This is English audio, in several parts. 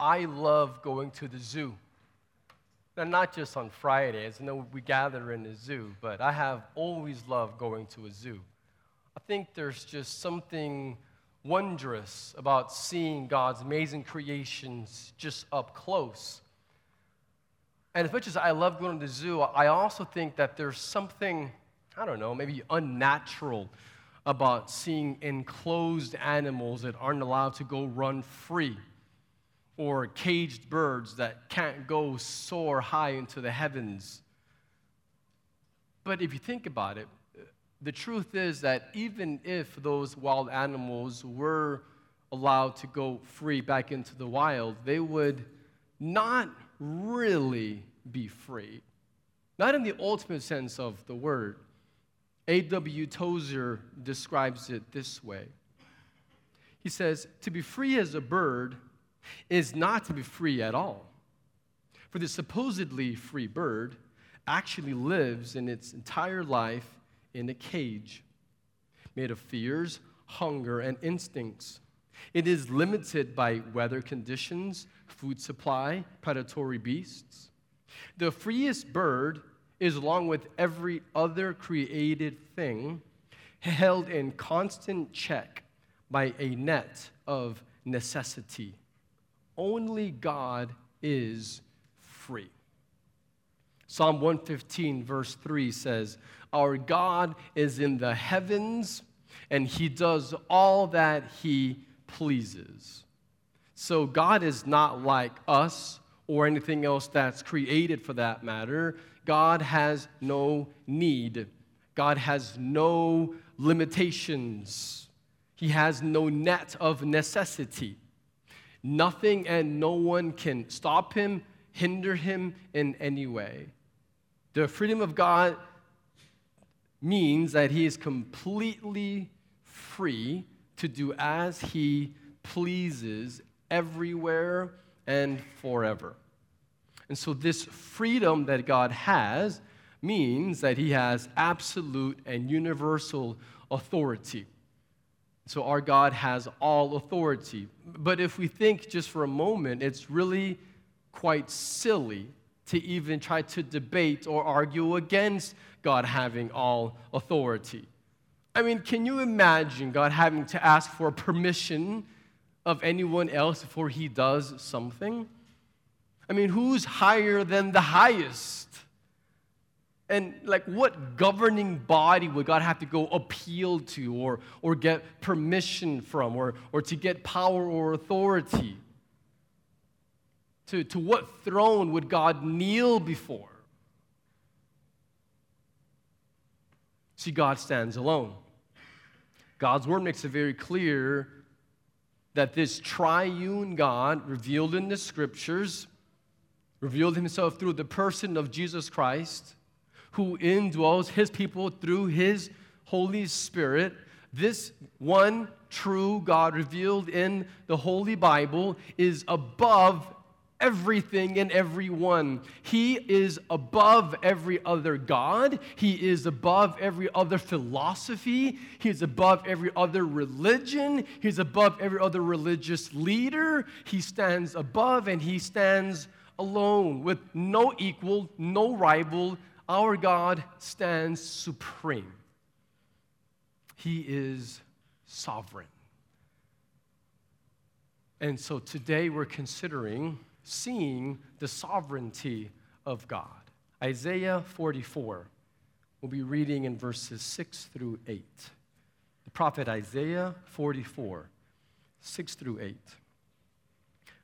I love going to the zoo. Now, not just on Fridays, I know we gather in the zoo, but I have always loved going to a zoo. I think there's just something wondrous about seeing God's amazing creations just up close. And as much as I love going to the zoo, I also think that there's something, I don't know, maybe unnatural about seeing enclosed animals that aren't allowed to go run free or caged birds that can't go soar high into the heavens. But if you think about it, the truth is that even if those wild animals were allowed to go free back into the wild, they would not really be free. Not in the ultimate sense of the word. A.W. Tozer describes it this way He says, To be free as a bird is not to be free at all. For the supposedly free bird actually lives in its entire life in a cage made of fears, hunger, and instincts. It is limited by weather conditions, food supply, predatory beasts. The freest bird is, along with every other created thing, held in constant check by a net of necessity. Only God is free. Psalm 115, verse 3 says, Our God is in the heavens, and he does all that he pleases. So God is not like us or anything else that's created for that matter. God has no need, God has no limitations, He has no net of necessity. Nothing and no one can stop Him, hinder Him in any way. The freedom of God means that he is completely free to do as he pleases everywhere and forever. And so, this freedom that God has means that he has absolute and universal authority. So, our God has all authority. But if we think just for a moment, it's really quite silly to even try to debate or argue against God having all authority. I mean, can you imagine God having to ask for permission of anyone else before he does something? I mean, who's higher than the highest? And like, what governing body would God have to go appeal to or, or get permission from or, or to get power or authority? To, to what throne would God kneel before? See, God stands alone. God's word makes it very clear that this triune God, revealed in the scriptures, revealed himself through the person of Jesus Christ, who indwells his people through his Holy Spirit. This one true God revealed in the Holy Bible is above everything and everyone. He is above every other God. He is above every other philosophy. He is above every other religion. He's above every other religious leader. He stands above and he stands alone with no equal, no rival. Our God stands supreme. He is sovereign. And so today we're considering seeing the sovereignty of God. Isaiah 44. We'll be reading in verses 6 through 8. The prophet Isaiah 44, 6 through 8.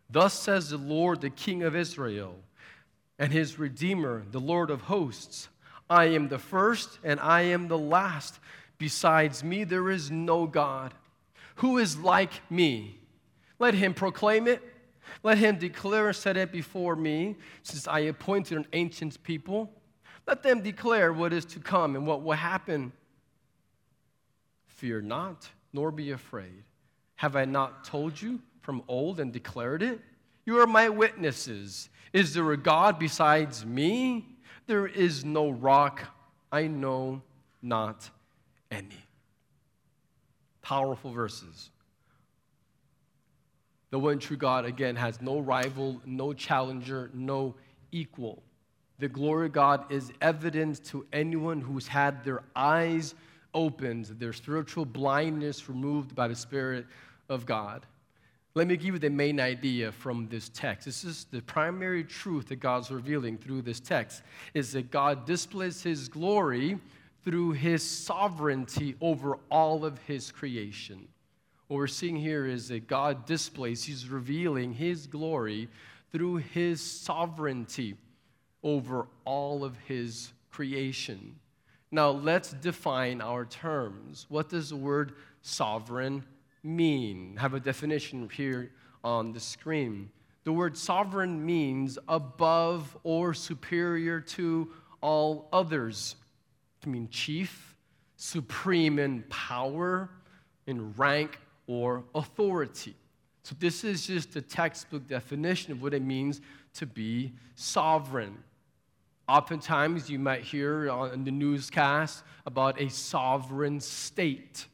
Thus says the Lord, the King of Israel, and his Redeemer, the Lord of hosts I am the first and I am the last. Besides me, there is no God. Who is like me? Let him proclaim it. Let him declare and set it before me, since I appointed an ancient people. Let them declare what is to come and what will happen. Fear not, nor be afraid. Have I not told you from old and declared it? You are my witnesses. Is there a God besides me? There is no rock. I know not any. Powerful verses. The one true God, again, has no rival, no challenger, no equal. The glory of God is evident to anyone who's had their eyes opened, their spiritual blindness removed by the Spirit of God. Let me give you the main idea from this text. This is the primary truth that God's revealing through this text is that God displays his glory through his sovereignty over all of his creation. What we're seeing here is that God displays, he's revealing his glory through his sovereignty over all of his creation. Now, let's define our terms. What does the word sovereign mean? I have a definition here on the screen. The word sovereign means above or superior to all others. It can mean chief, supreme in power, in rank, or authority. So, this is just a textbook definition of what it means to be sovereign. Oftentimes, you might hear on the newscast about a sovereign state.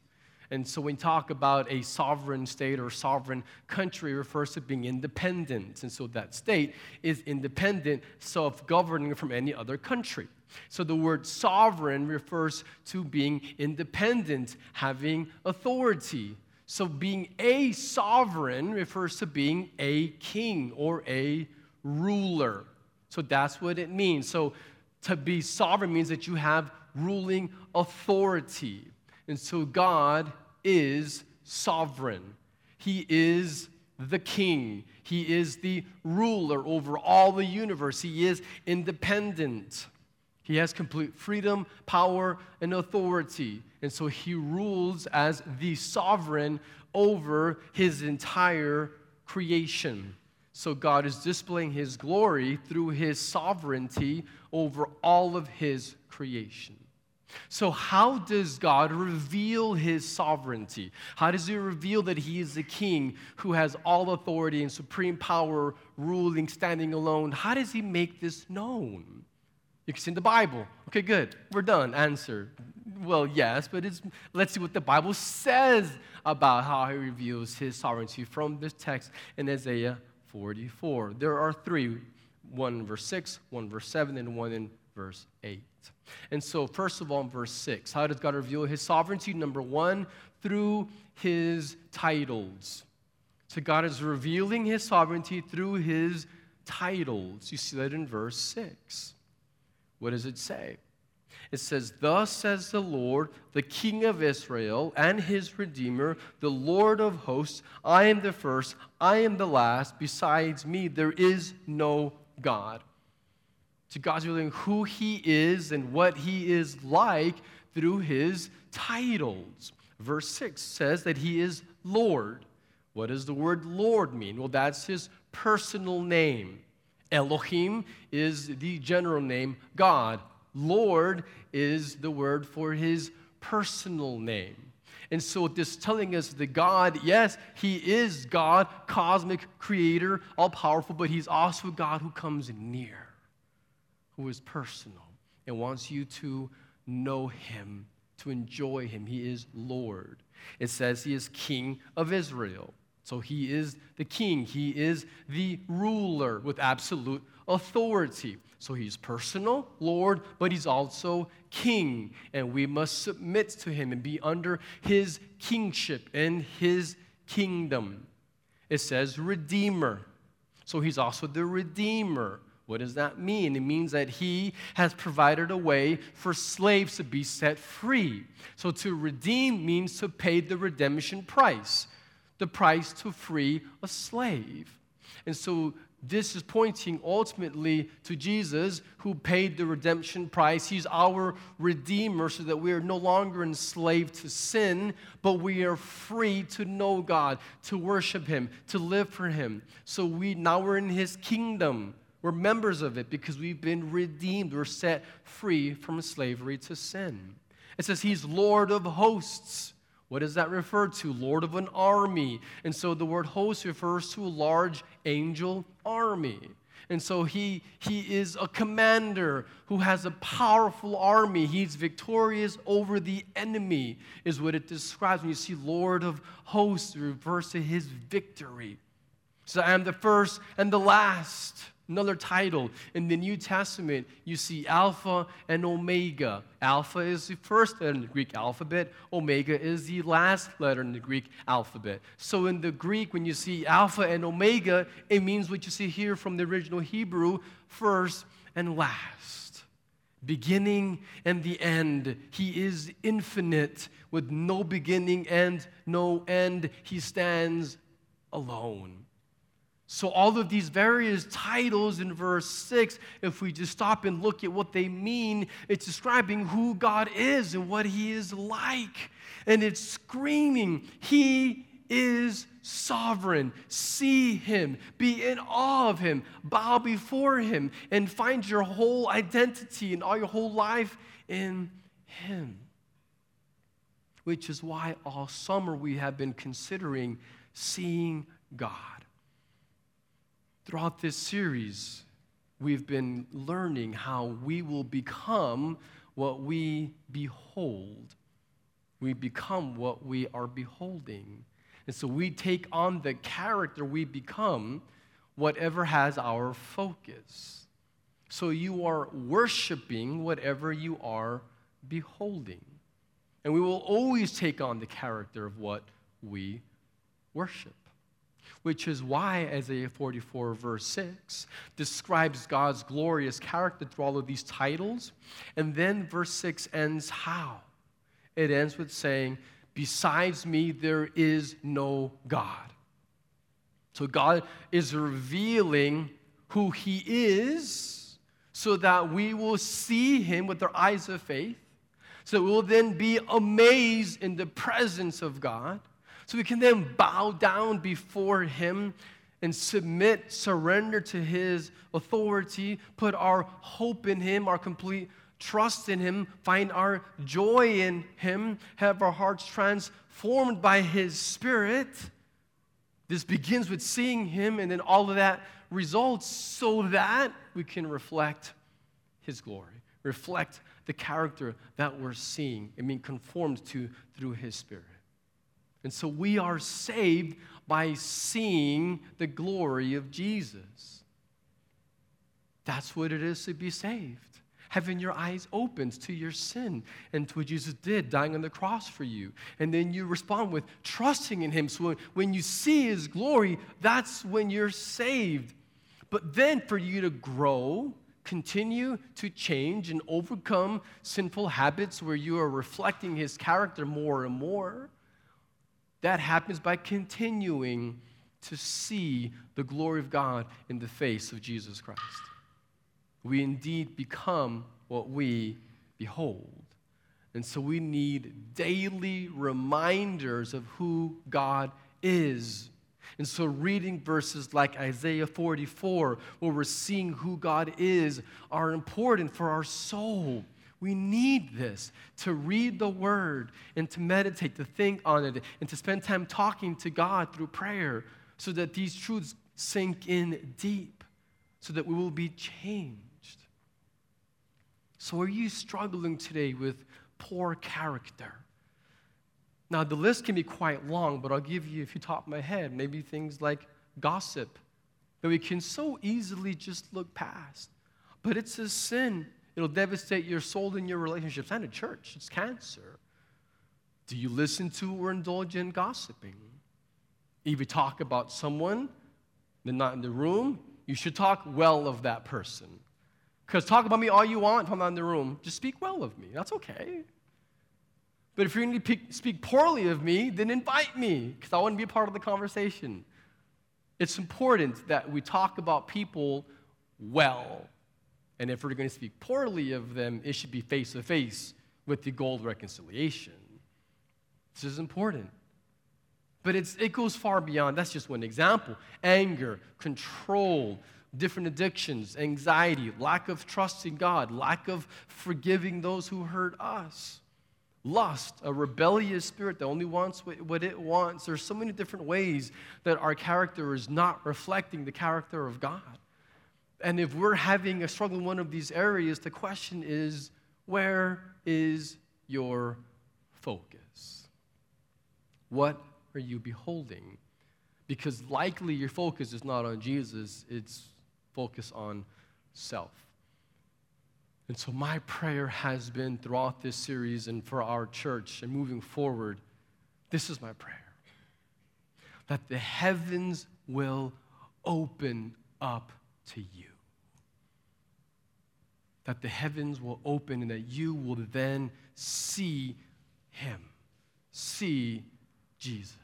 And so when we talk about a sovereign state or sovereign country, refers to being independent. And so that state is independent, self governing from any other country. So the word sovereign refers to being independent, having authority. So being a sovereign refers to being a king or a ruler. So that's what it means. So to be sovereign means that you have ruling authority. And so God is sovereign. He is the king. He is the ruler over all the universe. He is independent. He has complete freedom, power, and authority. And so he rules as the sovereign over his entire creation. So God is displaying his glory through his sovereignty over all of his creation. So, how does God reveal his sovereignty? How does he reveal that he is the king who has all authority and supreme power, ruling, standing alone? How does he make this known? You can see in the Bible. Okay, good. We're done. Answer. Well, yes, but let's see what the Bible says about how he reveals his sovereignty from this text in Isaiah 44. There are three one in verse 6, one verse 7, and one in verse 8. And so, first of all, in verse 6, how does God reveal his sovereignty? Number one, through his titles. So, God is revealing his sovereignty through his titles. You see that in verse 6. What does it say? It says, Thus says the Lord, the King of Israel and his Redeemer, the Lord of hosts, I am the first, I am the last. Besides me, there is no God to God's revealing who He is and what He is like through His titles. Verse 6 says that He is Lord. What does the word Lord mean? Well, that's His personal name. Elohim is the general name, God. Lord is the word for His personal name. And so, this telling us that God, yes, He is God, cosmic creator, all powerful, but He's also God who comes near who is personal and wants you to know him, to enjoy him. He is Lord. It says he is King of Israel. So he is the king, he is the ruler with absolute authority. So he's personal, Lord, but he's also king. And we must submit to him and be under his kingship and his kingdom. It says redeemer. So he's also the redeemer what does that mean? It means that he has provided a way for slaves to be set free. So to redeem means to pay the redemption price, the price to free a slave. And so this is pointing ultimately to Jesus who paid the redemption price. He's our Redeemer so that we are no longer enslaved to sin, but we are free to know God, to worship Him, to live for Him. So we now we're in His kingdom. We're members of it because we've been redeemed. We're set free from slavery to sin. It says he's Lord of hosts. What does that refer to? Lord of an army. And so the word host refers to a large angel army. And so he, he is a commander who has a powerful army. He's victorious over the enemy, is what it describes. When you see Lord of hosts, it refers to his victory. So I am the first and the last. Another title. In the New Testament, you see Alpha and Omega. Alpha is the first letter in the Greek alphabet, Omega is the last letter in the Greek alphabet. So in the Greek, when you see Alpha and Omega, it means what you see here from the original Hebrew first and last. Beginning and the end. He is infinite with no beginning and no end. He stands alone. So, all of these various titles in verse 6, if we just stop and look at what they mean, it's describing who God is and what He is like. And it's screaming, He is sovereign. See Him, be in awe of Him, bow before Him, and find your whole identity and all your whole life in Him. Which is why all summer we have been considering seeing God. Throughout this series, we've been learning how we will become what we behold. We become what we are beholding. And so we take on the character we become, whatever has our focus. So you are worshiping whatever you are beholding. And we will always take on the character of what we worship which is why Isaiah 44, verse 6, describes God's glorious character through all of these titles. And then verse 6 ends how? It ends with saying, Besides me, there is no God. So God is revealing who He is so that we will see Him with our eyes of faith. So we will then be amazed in the presence of God so we can then bow down before Him and submit, surrender to His authority, put our hope in Him, our complete trust in Him, find our joy in Him, have our hearts transformed by His Spirit. This begins with seeing Him, and then all of that results so that we can reflect His glory, reflect the character that we're seeing and being conformed to through His Spirit. And so we are saved by seeing the glory of Jesus. That's what it is to be saved. Having your eyes opened to your sin and to what Jesus did, dying on the cross for you. And then you respond with trusting in Him. So when you see His glory, that's when you're saved. But then for you to grow, continue to change and overcome sinful habits where you are reflecting His character more and more that happens by continuing to see the glory of God in the face of Jesus Christ. We indeed become what we behold. And so we need daily reminders of who God is. And so, reading verses like Isaiah 44, where we're seeing who God is, are important for our soul. We need this to read the word and to meditate, to think on it, and to spend time talking to God through prayer so that these truths sink in deep, so that we will be changed. So, are you struggling today with poor character? Now, the list can be quite long, but I'll give you, if you top my head, maybe things like gossip that we can so easily just look past. But it's a sin It'll devastate your soul and your relationships and a church. It's cancer. Do you listen to or indulge in gossiping? If you talk about someone, they're not in the room, you should talk well of that person. Because talk about me all you want if I'm not in the room. Just speak well of me. That's okay. But if you're going to speak poorly of me, then invite me because I want to be a part of the conversation. It's important that we talk about people well. And if we're going to speak poorly of them, it should be face to face with the goal of reconciliation. This is important. But it's, it goes far beyond. That's just one example. Anger, control, different addictions, anxiety, lack of trust in God, lack of forgiving those who hurt us, lust, a rebellious spirit that only wants what it wants. There's so many different ways that our character is not reflecting the character of God. And if we're having a struggle in one of these areas, the question is where is your focus? What are you beholding? because likely your focus is not on Jesus, it's focus on self. And so, my prayer has been throughout this series and for our church and moving forward this is my prayer that the heavens will open up to you. That the heavens will open and that you will then see Him, see Jesus,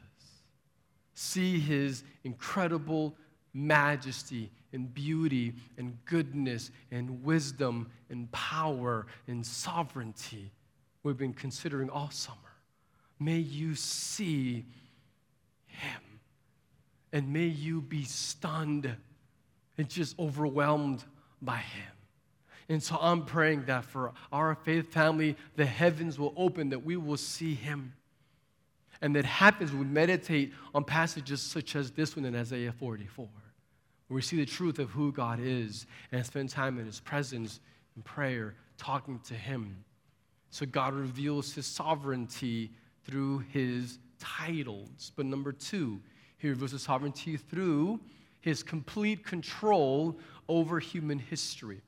see His incredible majesty and beauty and goodness and wisdom and power and sovereignty we've been considering all summer. May you see Him and may you be stunned and just overwhelmed by Him. And so I'm praying that for our faith family, the heavens will open, that we will see Him. And that happens when we meditate on passages such as this one in Isaiah 44, where we see the truth of who God is and spend time in His presence in prayer, talking to Him. So God reveals His sovereignty through His titles. But number two, he reveals his sovereignty through his complete control over human history.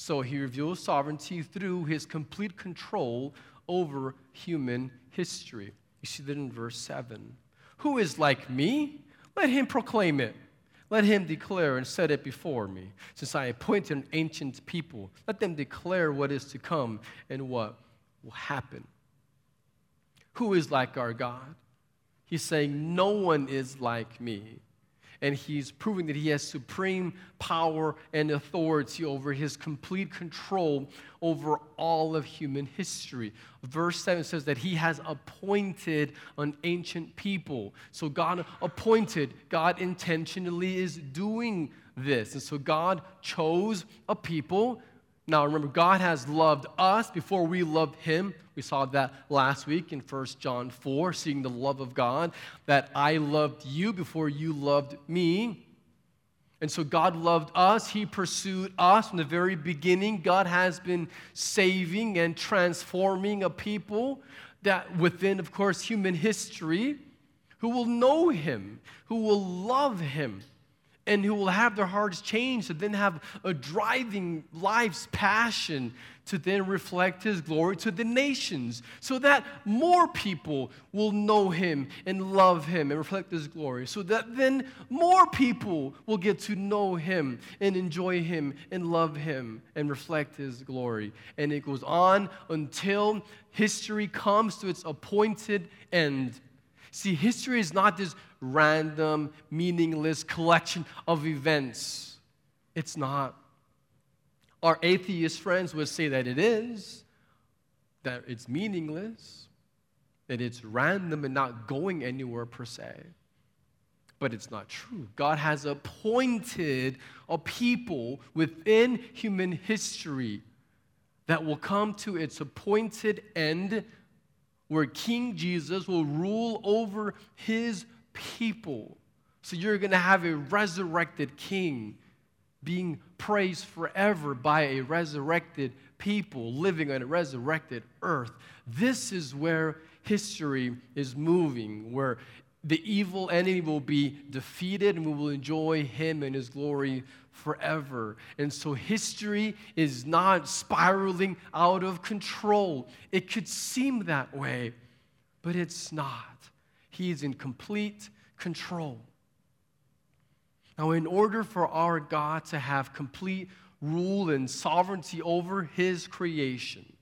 So he reveals sovereignty through his complete control over human history. You see that in verse 7. Who is like me? Let him proclaim it. Let him declare and set it before me. Since I appointed an ancient people, let them declare what is to come and what will happen. Who is like our God? He's saying, No one is like me. And he's proving that he has supreme power and authority over his complete control over all of human history. Verse 7 says that he has appointed an ancient people. So God appointed, God intentionally is doing this. And so God chose a people now, remember, God has loved us before we loved Him. We saw that last week in 1 John 4, seeing the love of God, that I loved you before you loved me. And so God loved us. He pursued us from the very beginning. God has been saving and transforming a people that within, of course, human history, who will know Him, who will love Him and who will have their hearts changed to then have a driving life's passion to then reflect his glory to the nations so that more people will know him and love him and reflect his glory so that then more people will get to know him and enjoy him and love him and reflect his glory. And it goes on until history comes to its appointed end. See, history is not this random, meaningless collection of events. It's not. Our atheist friends would say that it is, that it's meaningless, that it's random and not going anywhere per se. But it's not true. God has appointed a people within human history that will come to its appointed end where King Jesus will rule over his people. So you're going to have a resurrected king being praised forever by a resurrected people living on a resurrected earth. This is where history is moving, where the evil enemy will be defeated and we will enjoy him and his glory forever. And so history is not spiraling out of control. It could seem that way, but it's not. He is in complete control. Now, in order for our God to have complete rule and sovereignty over his creation,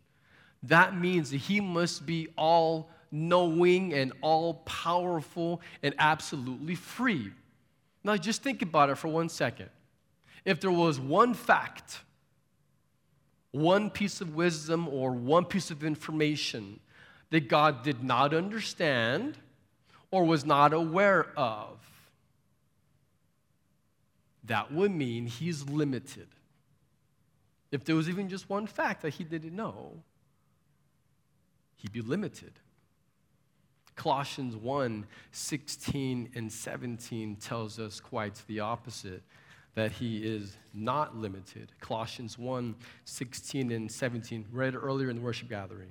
that means that he must be all knowing and all powerful and absolutely free. Now, just think about it for one second. If there was one fact, one piece of wisdom, or one piece of information that God did not understand or was not aware of, that would mean he's limited. If there was even just one fact that he didn't know, he'd be limited. Colossians 1 16 and 17 tells us quite the opposite that he is not limited. Colossians 1 16 and 17, read earlier in the worship gathering.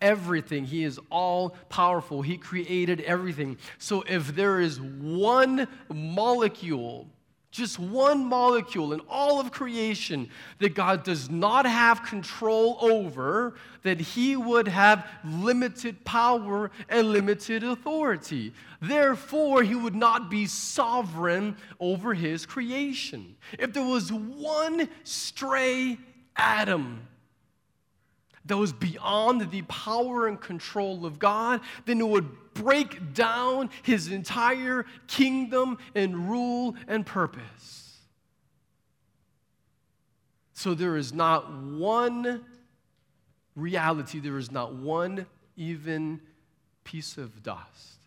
everything. He is all powerful. He created everything. So if there is one molecule, just one molecule in all of creation that God does not have control over, that He would have limited power and limited authority. Therefore, He would not be sovereign over His creation. If there was one stray atom, that was beyond the power and control of God, then it would break down his entire kingdom and rule and purpose. So there is not one reality, there is not one even piece of dust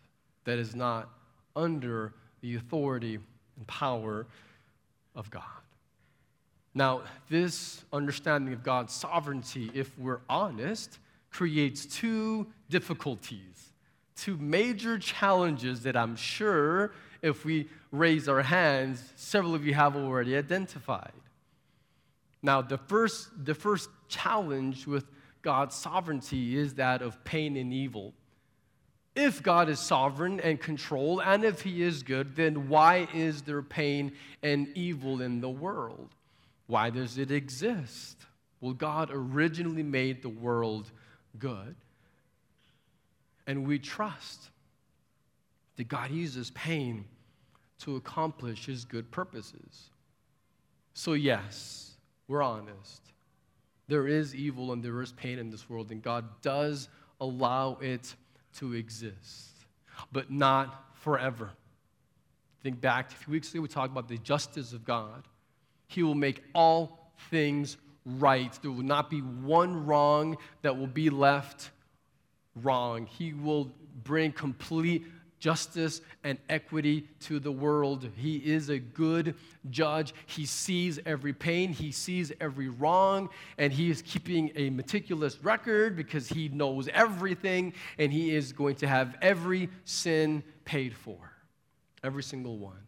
that is not under the authority and power of God. Now, this understanding of God's sovereignty, if we're honest, creates two difficulties, two major challenges that I'm sure if we raise our hands, several of you have already identified. Now, the first, the first challenge with God's sovereignty is that of pain and evil. If God is sovereign and control, and if He is good, then why is there pain and evil in the world? Why does it exist? Well, God originally made the world good. And we trust that God uses pain to accomplish his good purposes. So, yes, we're honest. There is evil and there is pain in this world, and God does allow it to exist, but not forever. Think back a few weeks ago, we talked about the justice of God. He will make all things right. There will not be one wrong that will be left wrong. He will bring complete justice and equity to the world. He is a good judge. He sees every pain, he sees every wrong, and he is keeping a meticulous record because he knows everything and he is going to have every sin paid for. Every single one.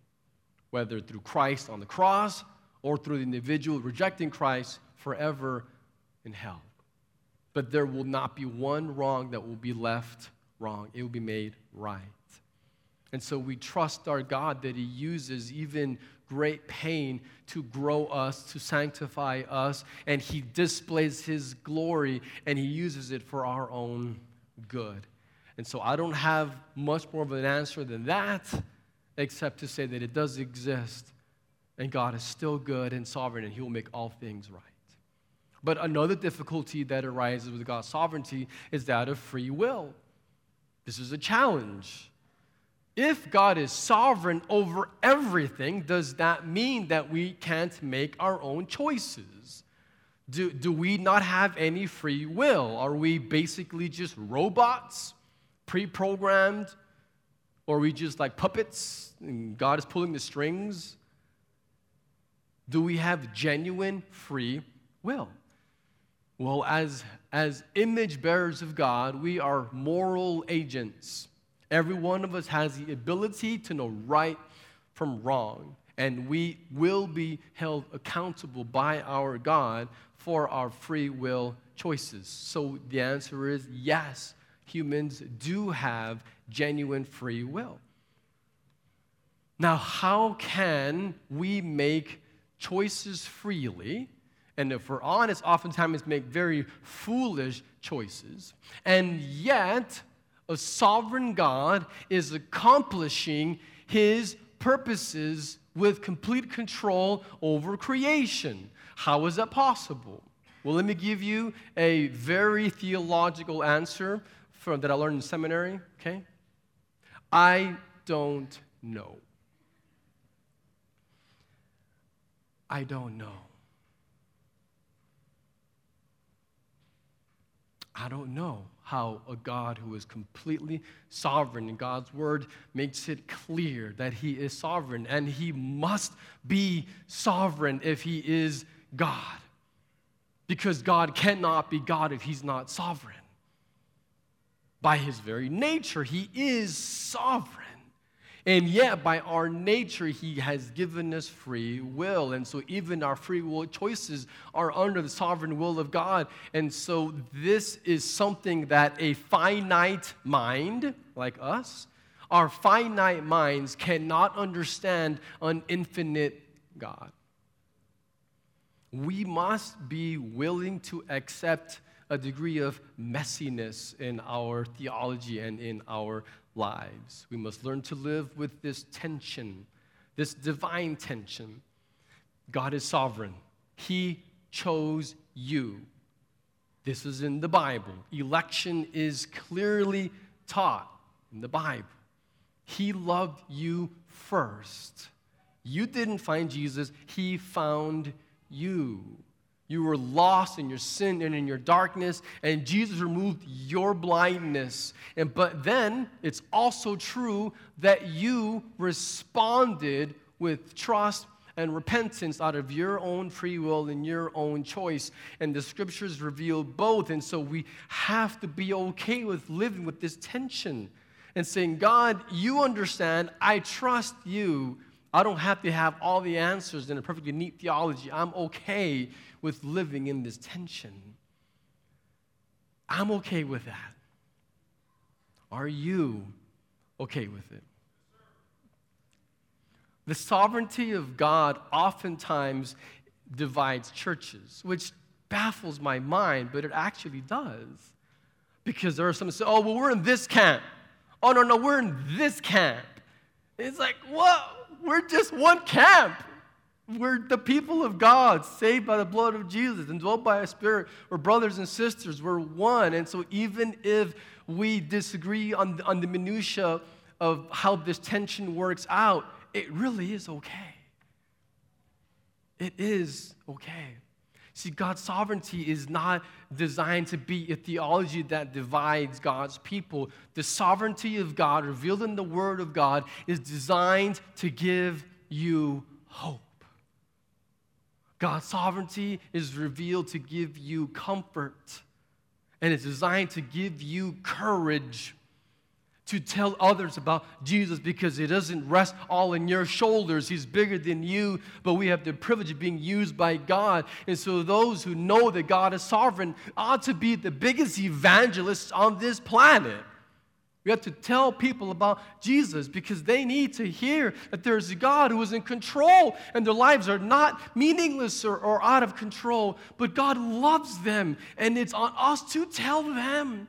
Whether through Christ on the cross or through the individual rejecting Christ forever in hell. But there will not be one wrong that will be left wrong, it will be made right. And so we trust our God that He uses even great pain to grow us, to sanctify us, and He displays His glory and He uses it for our own good. And so I don't have much more of an answer than that, except to say that it does exist and God is still good and sovereign, and He will make all things right. But another difficulty that arises with God's sovereignty is that of free will. This is a challenge. If God is sovereign over everything, does that mean that we can't make our own choices? Do, do we not have any free will? Are we basically just robots, pre programmed? Or are we just like puppets and God is pulling the strings? Do we have genuine free will? Well, as, as image bearers of God, we are moral agents. Every one of us has the ability to know right from wrong, and we will be held accountable by our God for our free will choices. So the answer is yes, humans do have genuine free will. Now, how can we make choices freely, and if we're honest, oftentimes make very foolish choices, and yet a sovereign God is accomplishing his purposes with complete control over creation. How is that possible? Well, let me give you a very theological answer from, that I learned in seminary, okay? I don't know. I don't know. I don't know how a God who is completely sovereign, and God's word makes it clear that he is sovereign, and he must be sovereign if he is God. Because God cannot be God if he's not sovereign. By his very nature, he is sovereign. And yet, by our nature, He has given us free will. And so, even our free will choices are under the sovereign will of God. And so, this is something that a finite mind, like us, our finite minds cannot understand an infinite God. We must be willing to accept a degree of messiness in our theology and in our lives. We must learn to live with this tension, this divine tension. God is sovereign, He chose you. This is in the Bible. Election is clearly taught in the Bible. He loved you first. You didn't find Jesus, He found you. You were lost in your sin and in your darkness, and Jesus removed your blindness. And but then it's also true that you responded with trust and repentance out of your own free will and your own choice. And the scriptures reveal both. And so we have to be okay with living with this tension and saying, God, you understand, I trust you. I don't have to have all the answers in a perfectly neat theology. I'm okay with living in this tension. I'm okay with that. Are you okay with it? The sovereignty of God oftentimes divides churches, which baffles my mind, but it actually does. Because there are some that say, oh, well, we're in this camp. Oh, no, no, we're in this camp. It's like, what? We're just one camp. We're the people of God, saved by the blood of Jesus, and dwelt by a spirit. We're brothers and sisters. We're one. And so, even if we disagree on, on the minutiae of how this tension works out, it really is okay. It is okay. See, God's sovereignty is not designed to be a theology that divides God's people. The sovereignty of God, revealed in the Word of God, is designed to give you hope. God's sovereignty is revealed to give you comfort, and it's designed to give you courage to tell others about Jesus because it doesn't rest all in your shoulders. He's bigger than you, but we have the privilege of being used by God. And so, those who know that God is sovereign ought to be the biggest evangelists on this planet. We have to tell people about Jesus because they need to hear that there's a God who is in control and their lives are not meaningless or, or out of control, but God loves them and it's on us to tell them.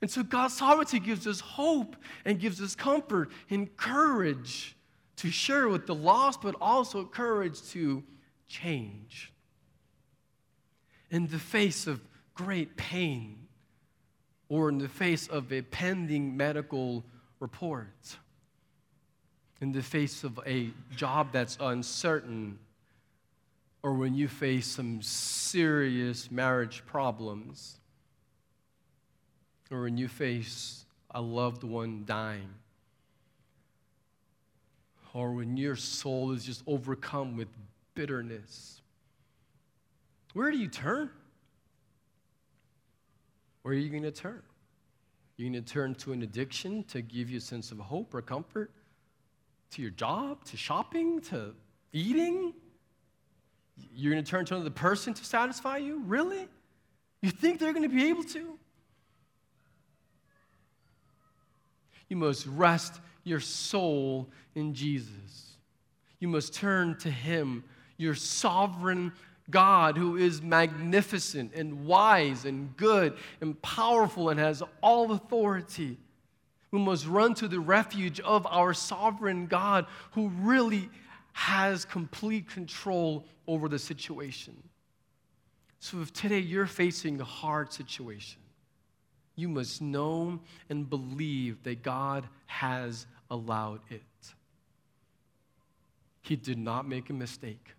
And so God's sovereignty gives us hope and gives us comfort and courage to share with the lost, but also courage to change. In the face of great pain, or in the face of a pending medical report, in the face of a job that's uncertain, or when you face some serious marriage problems, or when you face a loved one dying, or when your soul is just overcome with bitterness, where do you turn? Where are you going to turn? You're going to turn to an addiction to give you a sense of hope or comfort? To your job? To shopping? To eating? You're going to turn to another person to satisfy you? Really? You think they're going to be able to? You must rest your soul in Jesus. You must turn to Him, your sovereign God who is magnificent and wise and good and powerful and has all authority. We must run to the refuge of our sovereign God who really has complete control over the situation. So, if today you're facing a hard situation, you must know and believe that God has allowed it. He did not make a mistake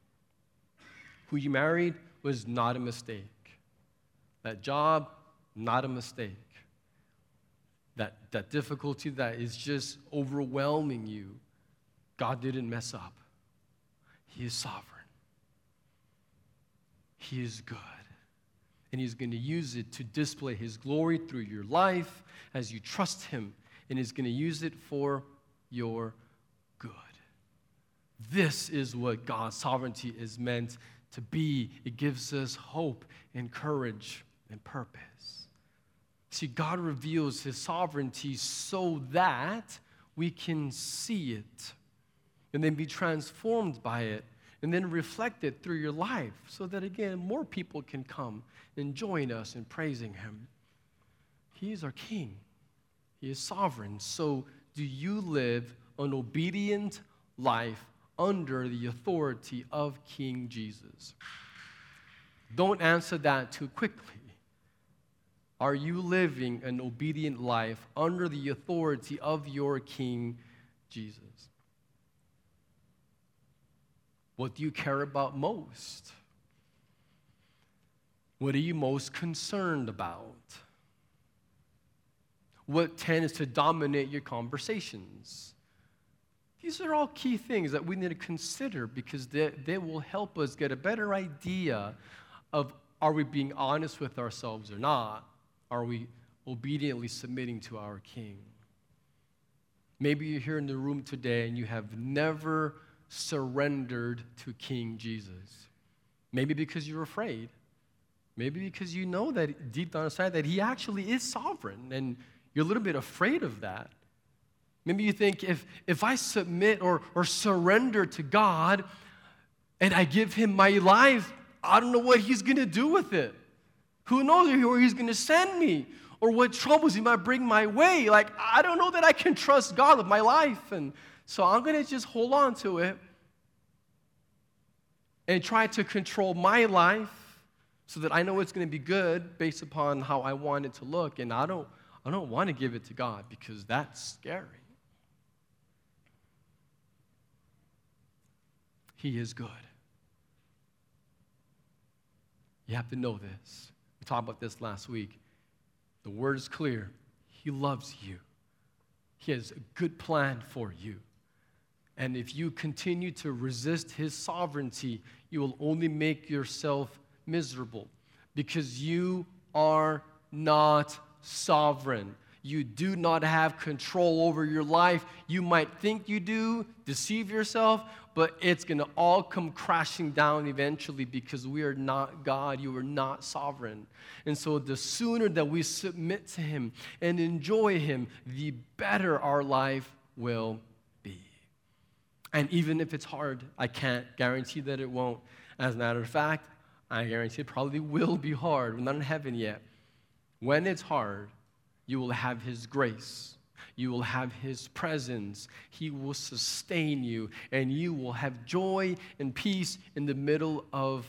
who you married was not a mistake. That job not a mistake. That, that difficulty that is just overwhelming you, God didn't mess up. He is sovereign. He is good. And He's going to use it to display His glory through your life as you trust Him. And He's going to use it for your good. This is what God's sovereignty is meant to be. It gives us hope and courage and purpose. See, God reveals His sovereignty so that we can see it and then be transformed by it and then reflect it through your life so that, again, more people can come and join us in praising Him. He is our King, He is sovereign. So, do you live an obedient life under the authority of King Jesus? Don't answer that too quickly. Are you living an obedient life under the authority of your King Jesus? What do you care about most? What are you most concerned about? What tends to dominate your conversations? These are all key things that we need to consider because they, they will help us get a better idea of are we being honest with ourselves or not? Are we obediently submitting to our King? Maybe you're here in the room today and you have never surrendered to King Jesus. Maybe because you're afraid. Maybe because you know that deep down inside that He actually is sovereign and you're a little bit afraid of that. Maybe you think if, if I submit or, or surrender to God and I give Him my life, I don't know what He's going to do with it. Who knows where He's going to send me or what troubles He might bring my way. Like, I don't know that I can trust God with my life. And so I'm going to just hold on to it and try to control my life so that I know it's going to be good based upon how I want it to look. And I don't, I don't want to give it to God because that's scary. He is good. You have to know this. We talked about this last week. The word is clear. He loves you, He has a good plan for you. And if you continue to resist His sovereignty, you will only make yourself miserable because you are not sovereign. You do not have control over your life. You might think you do, deceive yourself, but it's going to all come crashing down eventually because we are not God. You are not sovereign. And so, the sooner that we submit to Him and enjoy Him, the better our life will be. And even if it's hard, I can't guarantee that it won't. As a matter of fact, I guarantee it probably will be hard. We're not in heaven yet. When it's hard, you will have His grace. You will have His presence. He will sustain you, and you will have joy and peace in the middle of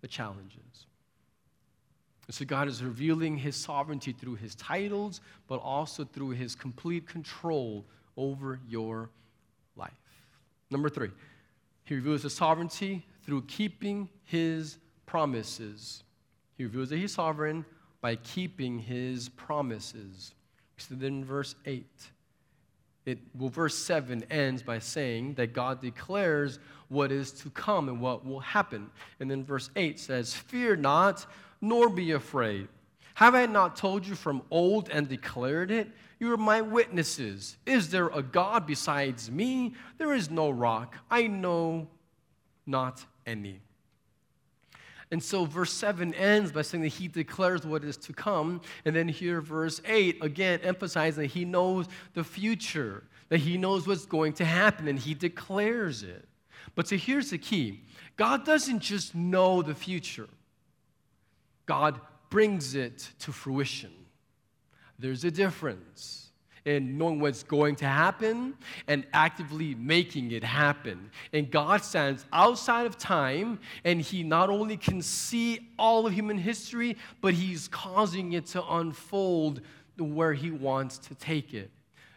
the challenges. And so, God is revealing His sovereignty through His titles, but also through His complete control over your life. Number three, He reveals His sovereignty through keeping His promises. He reveals that He's sovereign by keeping his promises. So then verse 8, it, well, verse 7 ends by saying that God declares what is to come and what will happen. And then verse 8 says, Fear not, nor be afraid. Have I not told you from old and declared it? You are my witnesses. Is there a God besides me? There is no rock. I know not any. And so verse 7 ends by saying that he declares what is to come. And then here, verse 8, again, emphasizing that he knows the future, that he knows what's going to happen, and he declares it. But so here's the key God doesn't just know the future, God brings it to fruition. There's a difference in knowing what's going to happen and actively making it happen. And God stands outside of time, and He not only can see all of human history, but He's causing it to unfold where He wants to take it.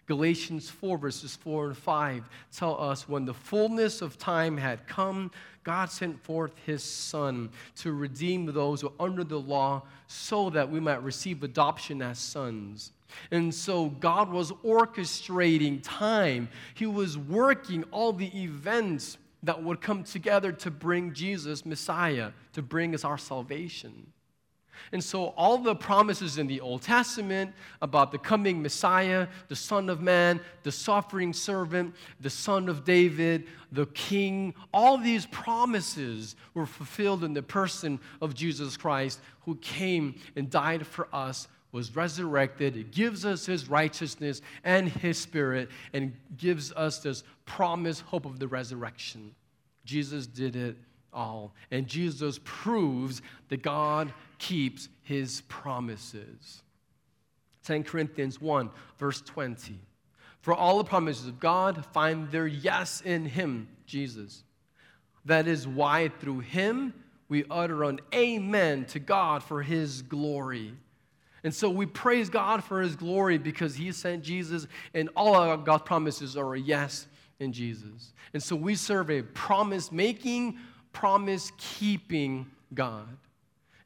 Galatians 4, verses 4 and 5 tell us when the fullness of time had come, God sent forth his Son to redeem those who are under the law so that we might receive adoption as sons. And so God was orchestrating time, He was working all the events that would come together to bring Jesus, Messiah, to bring us our salvation. And so, all the promises in the Old Testament about the coming Messiah, the Son of Man, the suffering servant, the Son of David, the King, all these promises were fulfilled in the person of Jesus Christ, who came and died for us, was resurrected. Gives us his righteousness and his spirit, and gives us this promised hope of the resurrection. Jesus did it all. And Jesus proves that God keeps his promises. 2 Corinthians 1, verse 20. For all the promises of God find their yes in him, Jesus. That is why through him we utter an amen to God for his glory. And so we praise God for his glory because he sent Jesus, and all of God's promises are a yes in Jesus. And so we serve a promise making, promise keeping God.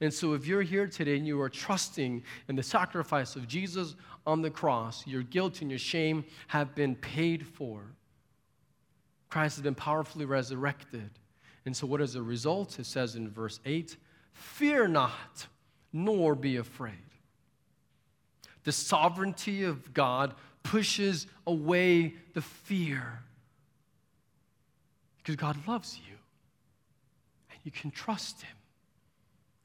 And so, if you're here today and you are trusting in the sacrifice of Jesus on the cross, your guilt and your shame have been paid for. Christ has been powerfully resurrected. And so, what is the result? It says in verse 8 Fear not, nor be afraid. The sovereignty of God pushes away the fear because God loves you and you can trust Him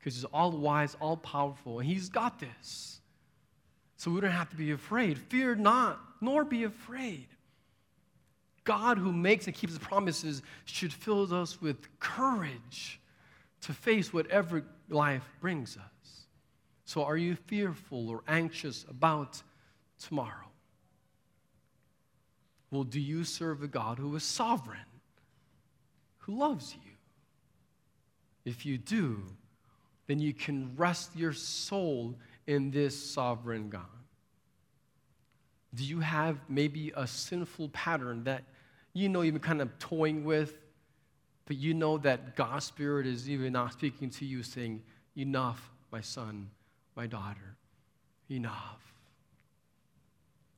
because he's all wise, all powerful, and he's got this. So we don't have to be afraid. Fear not, nor be afraid. God, who makes and keeps his promises, should fill us with courage to face whatever life brings us. So, are you fearful or anxious about tomorrow? Well, do you serve a God who is sovereign, who loves you? If you do, then you can rest your soul in this sovereign God. Do you have maybe a sinful pattern that you know you've been kind of toying with, but you know that God's Spirit is even not speaking to you, saying, Enough, my son, my daughter, enough.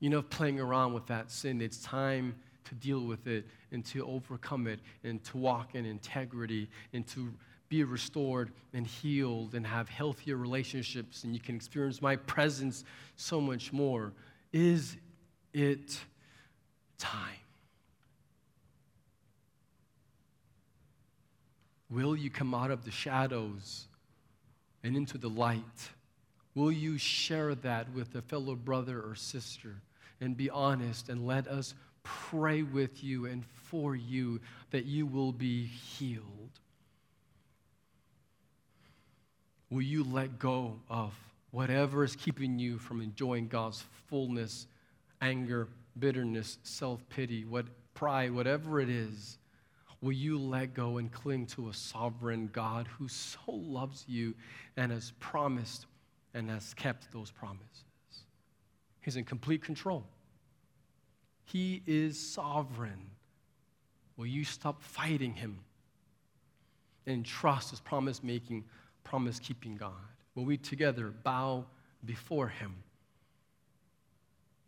Enough playing around with that sin. It's time to deal with it and to overcome it and to walk in integrity and to be restored and healed and have healthier relationships, and you can experience my presence so much more. Is it time? Will you come out of the shadows and into the light? Will you share that with a fellow brother or sister and be honest and let us pray with you and for you that you will be healed? Will you let go of whatever is keeping you from enjoying God's fullness, anger, bitterness, self pity, what pride, whatever it is? Will you let go and cling to a sovereign God who so loves you and has promised and has kept those promises? He's in complete control. He is sovereign. Will you stop fighting him and trust his promise making promise keeping God. Will we together bow before Him?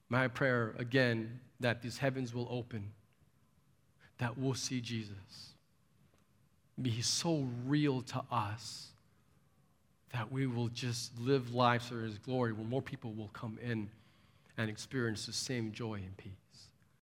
My prayer again that these heavens will open, that we'll see Jesus. Be so real to us that we will just live lives for His glory where more people will come in and experience the same joy and peace.